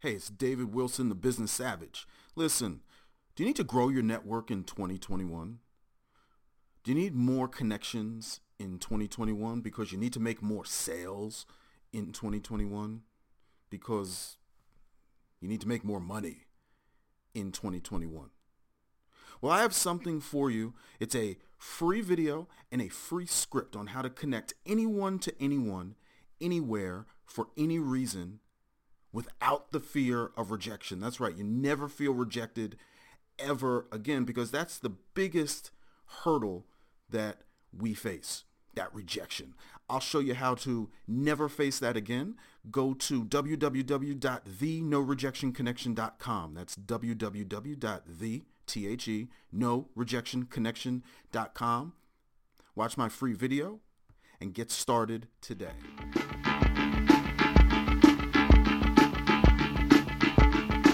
Hey, it's David Wilson, the Business Savage. Listen, do you need to grow your network in 2021? Do you need more connections in 2021 because you need to make more sales in 2021? Because you need to make more money in 2021. Well, I have something for you. It's a free video and a free script on how to connect anyone to anyone, anywhere, for any reason without the fear of rejection. That's right. You never feel rejected ever again because that's the biggest hurdle that we face, that rejection. I'll show you how to never face that again. Go to www.thenorejectionconnection.com. That's www.the, Watch my free video and get started today.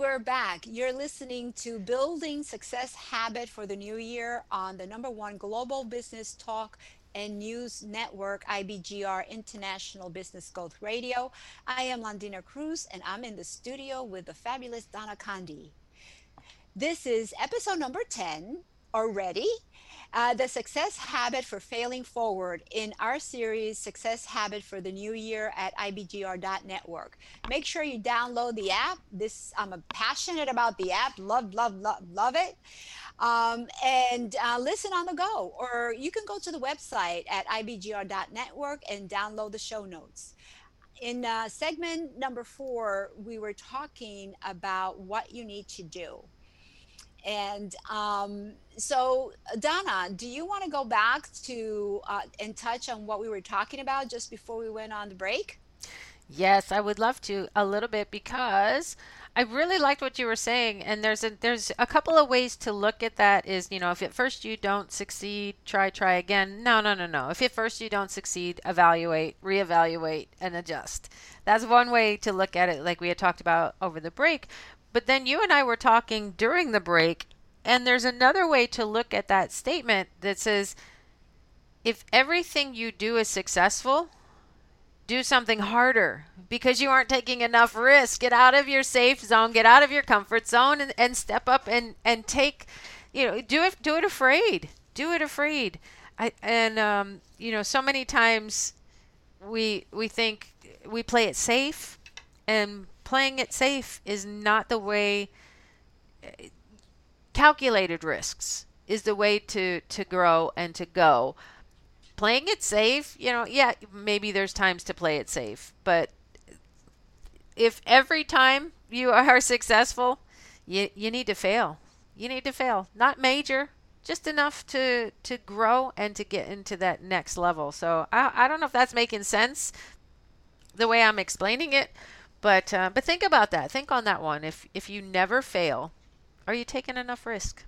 You're listening to Building Success Habit for the New Year on the number one global business talk and news network, IBGR International Business Growth Radio. I am Londina Cruz, and I'm in the studio with the fabulous Donna Kunde. This is episode number 10 already uh, the success habit for failing forward in our series success habit for the new year at ibgr.network make sure you download the app. This i'm passionate about the app. Love love love love it. Um, and uh, listen on the go or you can go to the website at ibgr.network and download the show notes. In uh, segment number four we were talking about what you need to do and um, so, Donna, do you want to go back to uh, and touch on what we were talking about just before we went on the break? Yes, I would love to a little bit because I really liked what you were saying, and there's a there's a couple of ways to look at that. Is you know if at first you don't succeed, try try again. No, no, no, no. If at first you don't succeed, evaluate, reevaluate, and adjust. That's one way to look at it, like we had talked about over the break. But then you and I were talking during the break, and there's another way to look at that statement that says if everything you do is successful, do something harder because you aren't taking enough risk. Get out of your safe zone, get out of your comfort zone and, and step up and, and take, you know, do it, do it afraid. Do it afraid. I, and, um, you know, so many times we, we think we play it safe and playing it safe is not the way calculated risks is the way to to grow and to go. Playing it safe you know yeah maybe there's times to play it safe but if every time you are successful you you need to fail. You need to fail. Not major just enough to to grow and to get into that next level. So i, I don't know if that's making sense the way i'm explaining it but uh, but think about that. Think on that one. If if you never fail, are you taking enough risk?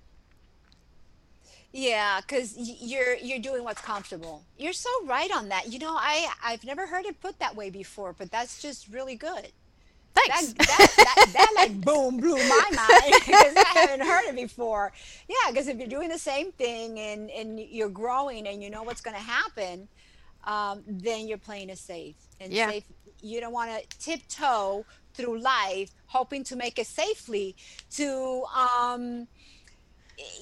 Yeah, because you're you're doing what's comfortable. You're so right on that. You know, I I've never heard it put that way before, but that's just really good. Thanks. That, that, that, that like boom blew my mind because I haven't heard it before. Yeah, because if you're doing the same thing and and you're growing and you know what's going to happen, um, then your plane is safe. And Yeah. safe, you don't want to tiptoe through life hoping to make it safely to, um,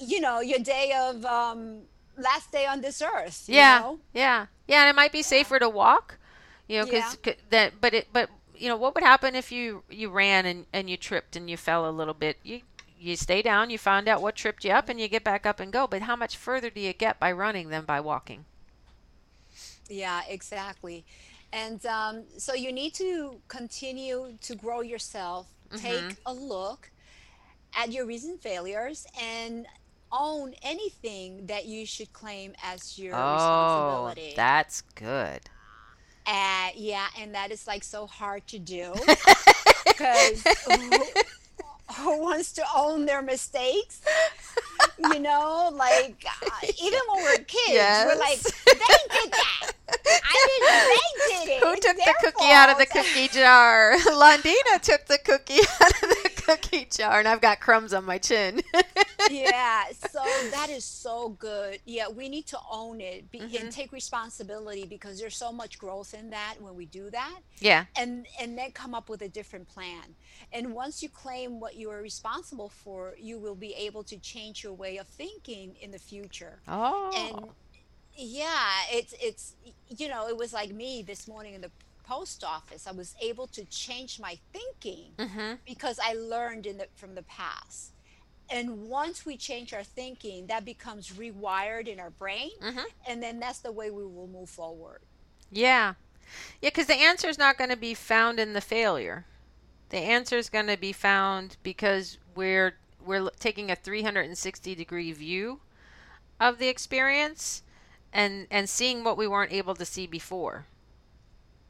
you know, your day of um, last day on this earth. you Yeah, know? yeah, yeah, and it might be safer to walk, you know, because that. But it, but you know, what would happen if you you ran and and you tripped and you fell a little bit? You you stay down, you find out what tripped you up, and you get back up and go. But how much further do you get by running than by walking? Yeah, exactly. And um, so you need to continue to grow yourself, take Mm-hmm. a look at your recent failures, and own anything that you should claim as your Oh, responsibility. that's good. Uh, yeah, and that is like so hard to do because who, who wants to own their mistakes? You know, like uh, even when we're kids, we're like, they did that. I didn't. They did it. Who It's took the cookie out of the cookie jar? Londina took the cookie out of the cookie jar, and I've got crumbs on my chin. yeah so that is so good yeah we need to own it be, Mm-hmm. and take responsibility because there's so much growth in that when we do that yeah, and and then come up with a different plan and once you claim what you are responsible for you will be able to change your way of thinking in the future Oh. and yeah it's it's you know it was like me this morning in the post office i was able to change my thinking Mhm. because i learned in the from the past and once we change our thinking that becomes rewired in our brain Mhm. and then that's the way we will move forward Yeah. Yeah, because the answer is not going to be found in the failure. The answer is going to be found because we're we're taking a 360 degree view of the experience and and seeing what we weren't able to see before.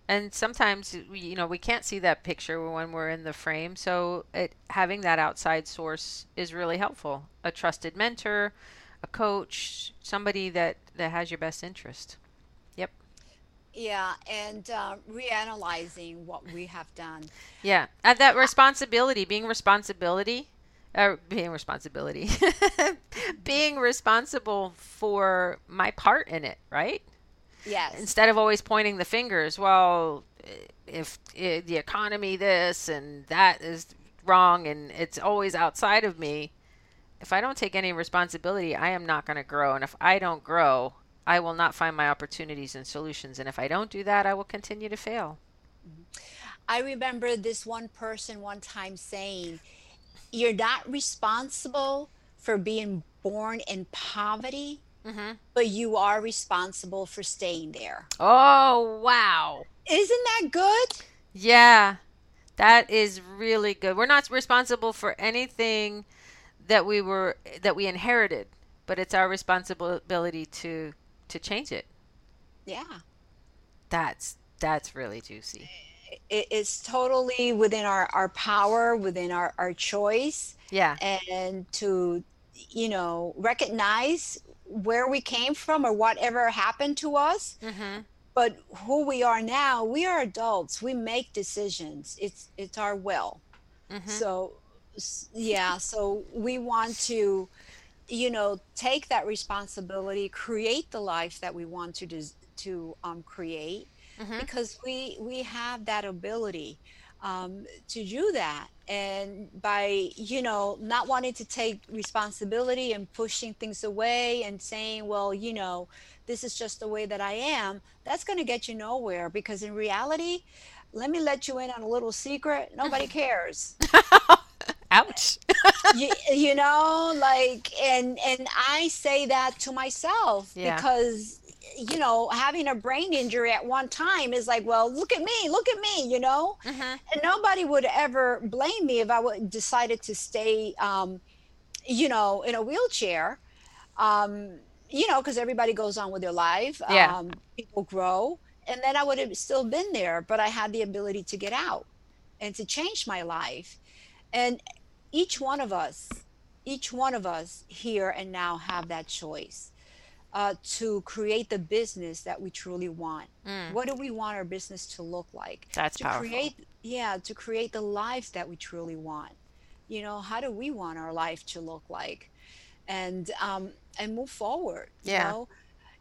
And sometimes we, you know we can't see that picture when we're in the frame, so it having that outside source is really helpful. A trusted mentor, a coach, somebody that that has your best interest. Yep. yeah and uh, reanalyzing what we have done Yeah, and that responsibility, being responsibility, Uh, or being responsibility, being responsible for my part in it, right? yes Instead of always pointing the fingers. Well, if, if the economy this and that is wrong, and it's always outside of me. If I don't take any responsibility, I am not going to grow, and if I don't grow, I will not find my opportunities and solutions. And if I don't do that, I will continue to fail. Mm-hmm. I remember this one person one time saying, You're not responsible for being born in poverty, Mm-hmm. but you are responsible for staying there. Oh, wow. Isn't that good? Yeah, that is really good. We're not responsible for anything that we were that we inherited, but it's our responsibility to to change it. Yeah. That's that's really juicy. It, it's totally within our, our power, within our, our choice, Yeah. and to, you know, recognize where we came from or whatever happened to us. Mhm. But who we are now, we are adults. We make decisions. It's it's our will. Mhm. So yeah, so we want to you know take that responsibility, create the life that we want to des- to um, create Mhm. because we we have that ability um, to do that and by you know not wanting to take responsibility and pushing things away and saying well you know this is just the way that i am that's going to get you nowhere because in reality let me let you in on a little secret nobody cares Ouch. you, you know like and and i say that to myself Yeah. because you know having a brain injury at one time is like well look at me look at me you know Mhm. and nobody would ever blame me if i would decided to stay um you know in a wheelchair um you know because everybody goes on with their life Yeah. um people grow and then i would have still been there but i had the ability to get out and to change my life and each one of us each one of us here and now have that choice uh, to create the business that we truly want Mm. what do we want our business to look like That's to powerful. create yeah to create the lives that we truly want you know how do we want our life to look like and um and move forward you Yeah. know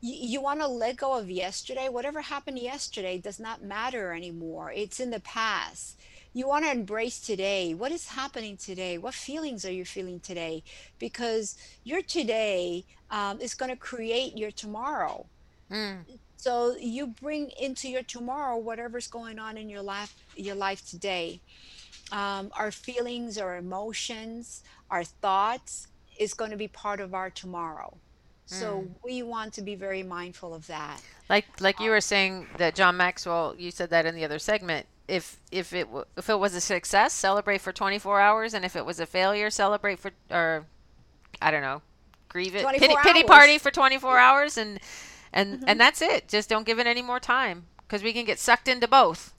you, you want to let go of yesterday. Whatever happened yesterday does not matter anymore. It's in the past. You want to embrace today. What is happening today? What feelings are you feeling today? Because your today um, is going to create your tomorrow. Mm. So you bring into your tomorrow whatever's going on in your life, your life today. Um, our feelings, our emotions, our thoughts is going to be part of our tomorrow. So Mm. we want to be very mindful of that. Like like you were saying that John Maxwell, you said that in the other segment. If if it w- if it was a success, celebrate for 24 hours, and if it was a failure, celebrate for or I don't know, grieve it, pity pity party for 24 hours, and and hmm and that's it. Just don't give it any more time because we can get sucked into both.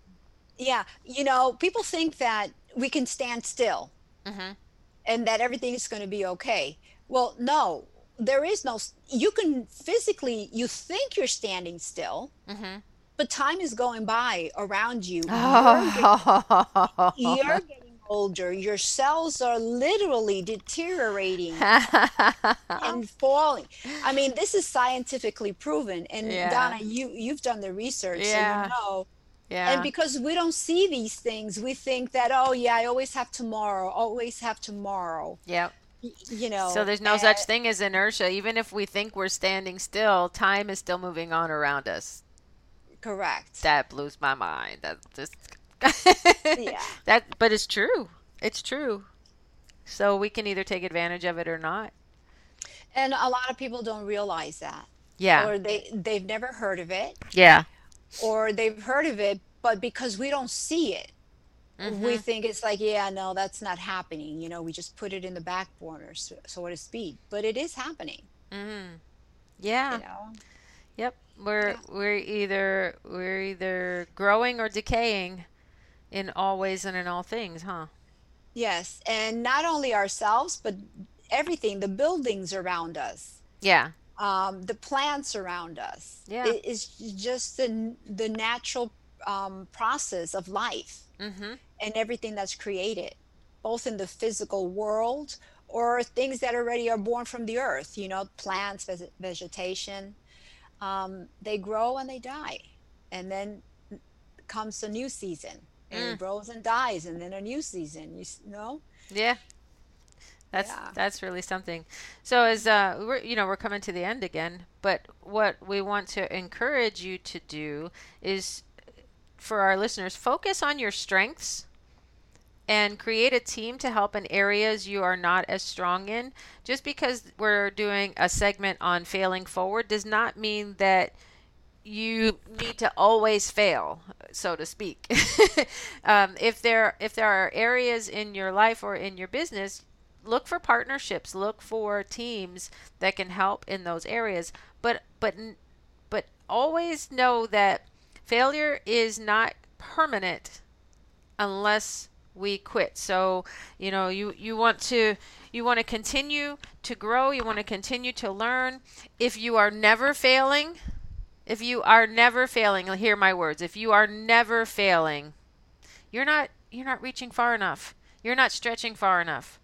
Yeah, you know, people think that we can stand still Mhm. and that everything is going to be okay. Well, no, there is no, you can physically, you think you're standing still, Mhm. but time is going by around you. You're getting, you're Oh. getting older. Your cells are literally deteriorating and falling. I mean, this is scientifically proven. And yeah. Donna, you you've done the research, so you Yeah. And because we don't see these things, we think that, oh yeah, I always have tomorrow, always have tomorrow. Yep. You know. So there's no such uh, thing as inertia. Even if we think we're standing still, time is still moving on around us. correct. That blows my mind. That just Yeah. that, but it's true. It's true. So we can either take advantage of it or not. And a lot of people don't realize that, Yeah. or they they've never heard of it, Yeah. or they've heard of it, but because we don't see it, we Mhm. think it's like, yeah, no, that's not happening. You know, we just put it in the back burner, so, so to speak. But it is happening, Mhm. you Yeah. know. Yep. We're Yeah. we're either we're either growing or decaying in all ways and in all things, huh? Yes, and not only ourselves, but everything, the buildings around us, Yeah. um, the plants around us. Yeah. It is just the the natural um, process of life Mhm. and everything that's created, both in the physical world or things that already are born from the earth. You know, plants, veg- vegetation. Um, they grow and they die, and then comes a new season, and Mm. grows and dies, and then a new season. You know? Yeah. That's Yeah. that's really something. So as uh we're you know we're coming to the end again, but what we want to encourage you to do is for our listeners focus on your strengths and create a team to help in areas you are not as strong in. Just because we're doing a segment on failing forward does not mean that you need to always fail, so to speak. um, if there if there are areas in your life or in your business, look for partnerships, look for teams that can help in those areas. But but but always know that failure is not permanent unless we quit. So, you know, you you want to you want to continue to grow, you want to continue to learn. If you are never failing, if you are never failing, hear my words. If you are never failing, you're not you're not reaching far enough. You're not stretching far enough.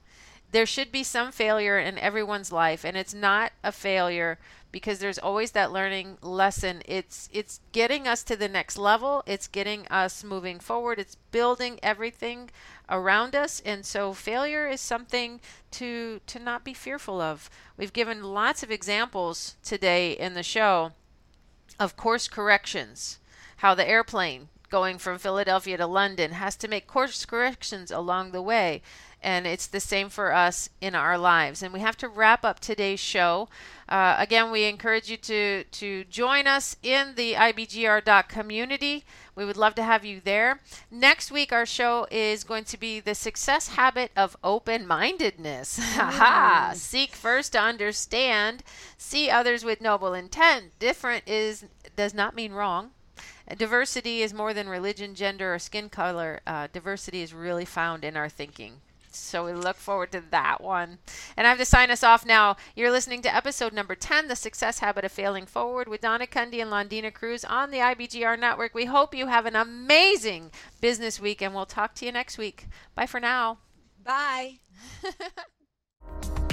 There should be some failure in everyone's life and it's not a failure because there's always that learning lesson. It's it's getting us to the next level. It's getting us moving forward. It's building everything around us and so failure is something to to not be fearful of. We've given lots of examples today in the show of course corrections, how the airplane going from Philadelphia to London has to make course corrections along the way. And it's the same for us in our lives. And we have to wrap up today's show. Uh, again, we encourage you to, to join us in the IBGR community. We would love to have you there. Next week, our show is going to be the success habit of open mindedness. Haha! Seek first to understand, see others with noble intent. Different is does not mean wrong. Diversity is more than religion, gender, or skin color. Uh, diversity is really found in our thinking. So we look forward to that one. And I have to sign us off now. You're listening to episode number 10, The Success Habit of Failing Forward with Donna Kunde and Londina Cruz on the IBGR network. We hope you have an amazing business week and we'll talk to you next week. Bye for now. Bye.